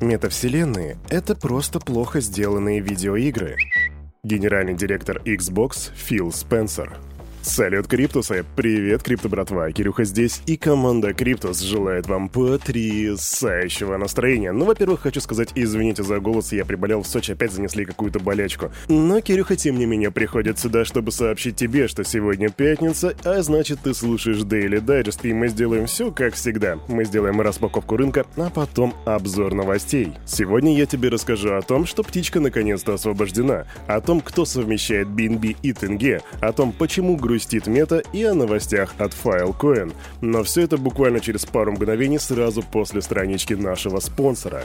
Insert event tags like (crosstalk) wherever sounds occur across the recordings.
Метавселенные — это просто плохо сделанные видеоигры. Генеральный директор Xbox Фил Спенсер – Салют, Криптусы! Привет, Крипто братва! Кирюха здесь, и команда Криптус желает вам потрясающего настроения. Ну, во-первых, хочу сказать извините за голос, я приболел в Сочи, опять занесли какую-то болячку. Но Кирюха, тем не менее, приходит сюда, чтобы сообщить тебе, что сегодня пятница, а значит, ты слушаешь Daily Digest, и мы сделаем все, как всегда. Мы сделаем распаковку рынка, а потом обзор новостей. Сегодня я тебе расскажу о том, что птичка наконец-то освобождена, о том, кто совмещает BNB и тенге, о том, почему грустит мета и о новостях от Filecoin. Но все это буквально через пару мгновений сразу после странички нашего спонсора.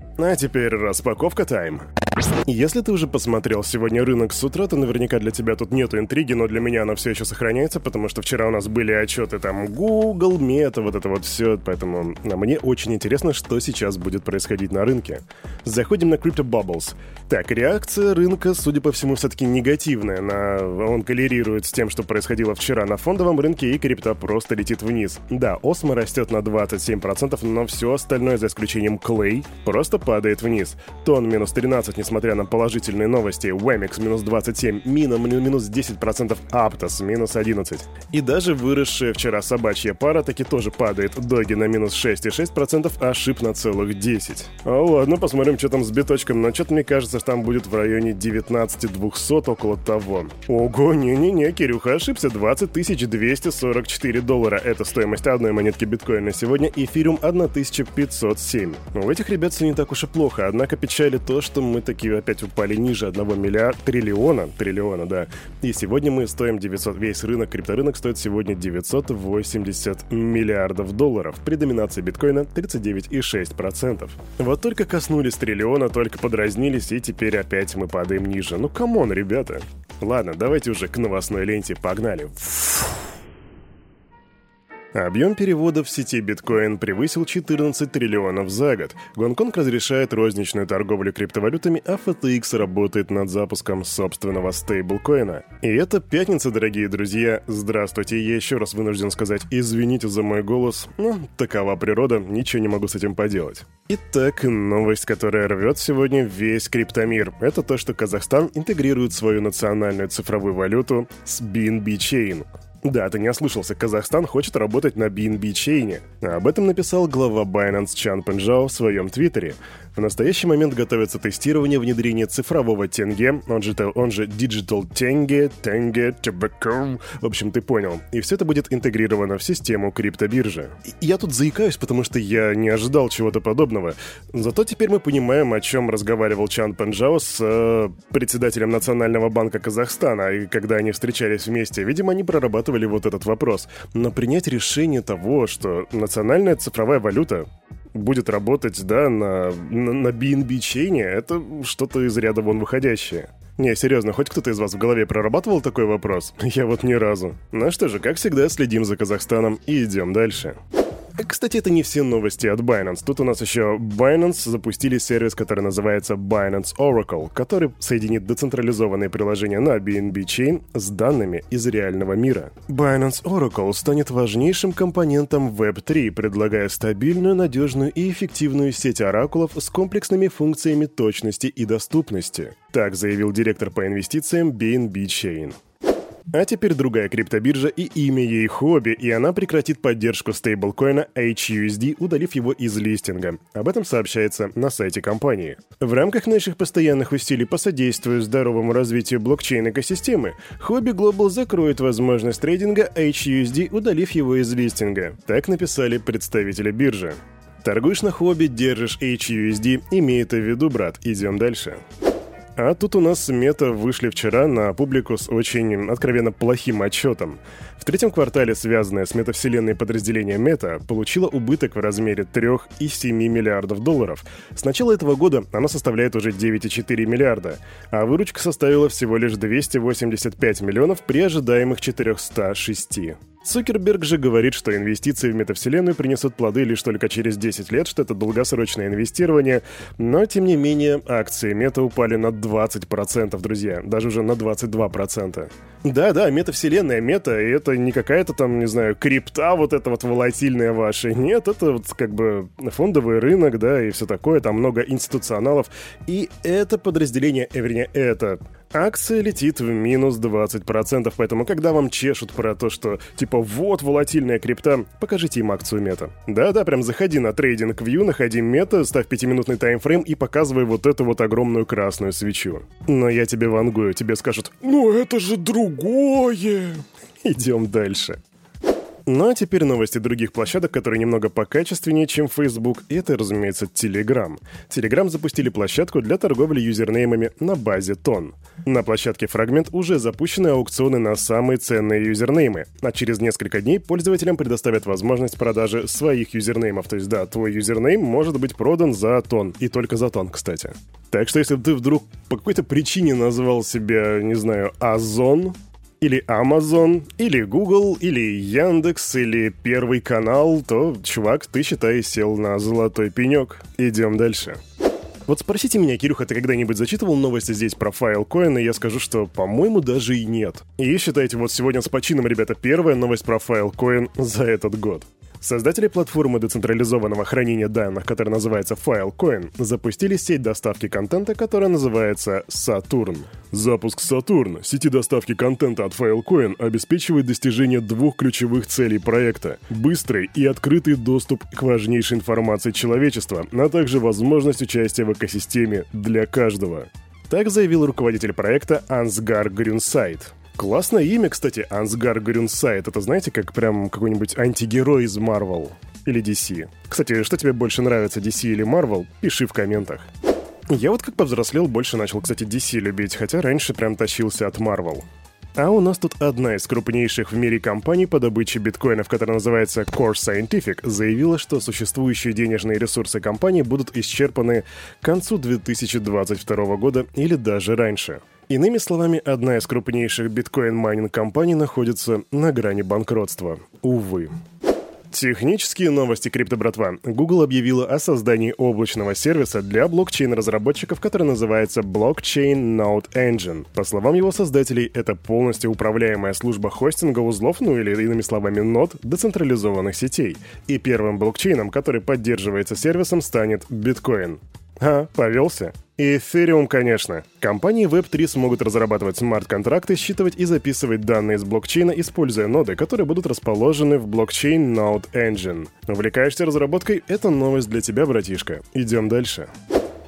А теперь распаковка тайм. Если ты уже посмотрел сегодня рынок с утра, то наверняка для тебя тут нету интриги, но для меня она все еще сохраняется, потому что вчера у нас были отчеты там Google, Meta, вот это вот все, поэтому а мне очень интересно, что сейчас будет происходить на рынке. Заходим на Crypto Bubbles. Так, реакция рынка, судя по всему, все-таки негативная. На... Он коллерирует с тем, что происходило вчера на фондовом рынке, и крипта просто летит вниз. Да, Осмо растет на 27%, но все остальное, за исключением Clay, просто падает вниз. Тон минус 13, несмотря на положительные новости, Wemix минус 27, Мина минус 10%, Aptos минус 11. И даже выросшая вчера собачья пара таки тоже падает. Доги на минус 6,6%, а шип на целых 10. А ладно, посмотрим, что там с биточком, но что-то мне кажется, что там будет в районе 19200, около того. Ого, не-не-не, Кирюха ошибся, 20 244 доллара. Это стоимость одной монетки биткоина сегодня, эфириум 1507. У этих ребят все не так уж и плохо, однако печали то, что мы такие опять упали ниже 1 миллиарда, триллиона, триллиона, да. И сегодня мы стоим 900, весь рынок, крипторынок стоит сегодня 980 миллиардов долларов, при доминации биткоина 39,6%. Вот только коснулись триллиона, только подразнились, и теперь опять мы падаем ниже. Ну come on, ребята. Ладно, давайте уже к новостной ленте, погнали. Фу. Объем переводов в сети биткоин превысил 14 триллионов за год. Гонконг разрешает розничную торговлю криптовалютами, а FTX работает над запуском собственного стейблкоина. И это пятница, дорогие друзья. Здравствуйте, я еще раз вынужден сказать извините за мой голос. Ну, такова природа, ничего не могу с этим поделать. Итак, новость, которая рвет сегодня весь криптомир. Это то, что Казахстан интегрирует свою национальную цифровую валюту с BNB Chain. Да, ты не ослышался, Казахстан хочет работать на BNB чейне. Об этом написал глава Binance Чан Пенжао в своем твиттере. В настоящий момент готовится тестирование внедрения цифрового тенге, он же, он же Digital Tenge, Tenge, Tobacco, в общем, ты понял. И все это будет интегрировано в систему криптобиржи. Я тут заикаюсь, потому что я не ожидал чего-то подобного. Зато теперь мы понимаем, о чем разговаривал Чан Пенжао с э, председателем Национального банка Казахстана, и когда они встречались вместе, видимо, они прорабатывали вот этот вопрос. Но принять решение того, что национальная цифровая валюта будет работать, да, на, на, на BNB чейне, это что-то из ряда вон выходящее. Не, серьезно, хоть кто-то из вас в голове прорабатывал такой вопрос? (laughs) Я вот ни разу. Ну что же, как всегда, следим за Казахстаном и идем дальше. Кстати, это не все новости от Binance. Тут у нас еще Binance запустили сервис, который называется Binance Oracle, который соединит децентрализованные приложения на BNB Chain с данными из реального мира. Binance Oracle станет важнейшим компонентом Web3, предлагая стабильную, надежную и эффективную сеть оракулов с комплексными функциями точности и доступности. Так заявил директор по инвестициям BNB Chain. А теперь другая криптобиржа и имя ей хобби, и она прекратит поддержку стейблкоина HUSD, удалив его из листинга. Об этом сообщается на сайте компании. В рамках наших постоянных усилий по содействию здоровому развитию блокчейн-экосистемы, Хобби Global закроет возможность трейдинга HUSD, удалив его из листинга. Так написали представители биржи. Торгуешь на хобби, держишь HUSD, имей это в виду, брат, идем дальше. А тут у нас мета вышли вчера на публику с очень откровенно плохим отчетом. В третьем квартале связанное с метавселенной подразделение Мета получило убыток в размере 3,7 миллиардов долларов. С начала этого года оно составляет уже 9,4 миллиарда, а выручка составила всего лишь 285 миллионов при ожидаемых 406. Цукерберг же говорит, что инвестиции в метавселенную принесут плоды лишь только через 10 лет, что это долгосрочное инвестирование, но, тем не менее, акции мета упали на 20%, друзья, даже уже на 22%. Да-да, метавселенная, мета, и это не какая-то там, не знаю, крипта вот эта вот волатильная ваша, нет, это вот как бы фондовый рынок, да, и все такое, там много институционалов, и это подразделение, вернее, это Акция летит в минус 20%, поэтому когда вам чешут про то, что типа вот волатильная крипта, покажите им акцию мета. Да-да, прям заходи на трейдинг View, находи мета, ставь пятиминутный таймфрейм и показывай вот эту вот огромную красную свечу. Но я тебе вангую, тебе скажут «Ну это же другое!» Идем дальше. Ну а теперь новости других площадок, которые немного покачественнее, чем Facebook, и это, разумеется, Telegram. Telegram запустили площадку для торговли юзернеймами на базе TON. На площадке Fragment уже запущены аукционы на самые ценные юзернеймы, а через несколько дней пользователям предоставят возможность продажи своих юзернеймов. То есть, да, твой юзернейм может быть продан за TON, и только за TON, кстати. Так что если ты вдруг по какой-то причине назвал себя, не знаю, Озон, или Amazon, или Google, или Яндекс, или Первый канал, то, чувак, ты, считай, сел на золотой пенек. Идем дальше. Вот спросите меня, Кирюха, ты когда-нибудь зачитывал новости здесь про Filecoin, и я скажу, что, по-моему, даже и нет. И считайте, вот сегодня с почином, ребята, первая новость про Filecoin за этот год. Создатели платформы децентрализованного хранения данных, которая называется Filecoin, запустили сеть доставки контента, которая называется Saturn. Запуск Saturn, сети доставки контента от Filecoin, обеспечивает достижение двух ключевых целей проекта – быстрый и открытый доступ к важнейшей информации человечества, а также возможность участия в экосистеме для каждого. Так заявил руководитель проекта Ансгар Грюнсайд. Классное имя, кстати, Ансгар Грюнсайд. Это знаете, как прям какой-нибудь антигерой из Marvel или DC. Кстати, что тебе больше нравится, DC или Marvel? Пиши в комментах. Я вот как повзрослел, больше начал, кстати, DC любить, хотя раньше прям тащился от Marvel. А у нас тут одна из крупнейших в мире компаний по добыче биткоинов, которая называется Core Scientific, заявила, что существующие денежные ресурсы компании будут исчерпаны к концу 2022 года или даже раньше. Иными словами, одна из крупнейших биткоин-майнинг-компаний находится на грани банкротства. Увы. Технические новости, крипто братва. Google объявила о создании облачного сервиса для блокчейн-разработчиков, который называется Blockchain Node Engine. По словам его создателей, это полностью управляемая служба хостинга узлов, ну или иными словами нод, децентрализованных сетей. И первым блокчейном, который поддерживается сервисом, станет биткоин. А, повелся? И Ethereum, конечно. Компании Web3 смогут разрабатывать смарт-контракты, считывать и записывать данные из блокчейна, используя ноды, которые будут расположены в блокчейн Node Engine. Увлекаешься разработкой? Это новость для тебя, братишка. Идем дальше.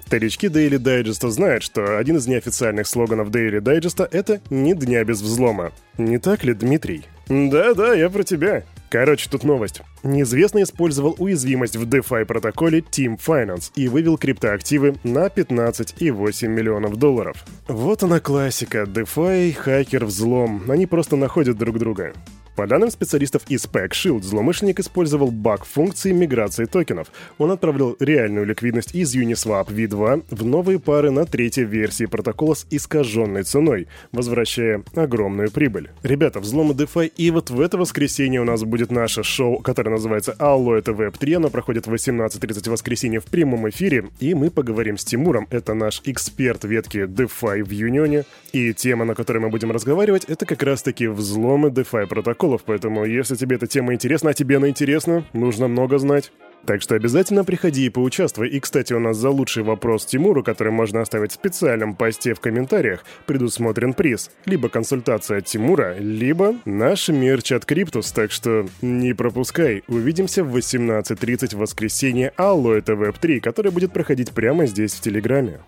Старички Daily Digest знают, что один из неофициальных слоганов Daily Digest — это «ни дня без взлома». Не так ли, Дмитрий? Да-да, я про тебя. Короче, тут новость. Неизвестный использовал уязвимость в DeFi протоколе Team Finance и вывел криптоактивы на 15,8 миллионов долларов. Вот она классика. DeFi, хакер, взлом. Они просто находят друг друга. По данным специалистов из PackShield, злоумышленник использовал баг функции миграции токенов. Он отправлял реальную ликвидность из Uniswap V2 в новые пары на третьей версии протокола с искаженной ценой, возвращая огромную прибыль. Ребята, взломы DeFi, и вот в это воскресенье у нас будет наше шоу, которое называется Allo, это Web3, оно проходит в 18.30 воскресенье в прямом эфире, и мы поговорим с Тимуром, это наш эксперт ветки DeFi в Юнионе, и тема, на которой мы будем разговаривать, это как раз-таки взломы DeFi протокола протоколов, поэтому если тебе эта тема интересна, а тебе она интересна, нужно много знать. Так что обязательно приходи и поучаствуй. И, кстати, у нас за лучший вопрос Тимуру, который можно оставить в специальном посте в комментариях, предусмотрен приз. Либо консультация от Тимура, либо наш мерч от Криптус. Так что не пропускай. Увидимся в 18.30 в воскресенье Алло, это Веб-3, который будет проходить прямо здесь в Телеграме.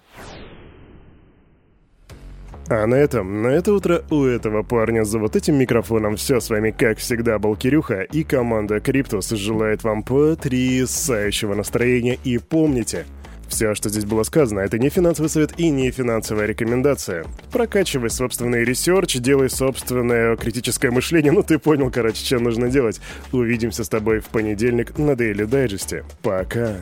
А на этом, на это утро у этого парня за вот этим микрофоном все с вами, как всегда, был Кирюха, и команда Криптус желает вам потрясающего настроения, и помните, Все, что здесь было сказано, это не финансовый совет и не финансовая рекомендация. Прокачивай собственный research, делай собственное критическое мышление, ну ты понял, короче, что нужно делать. Увидимся с тобой в понедельник на Daily Digest. Пока.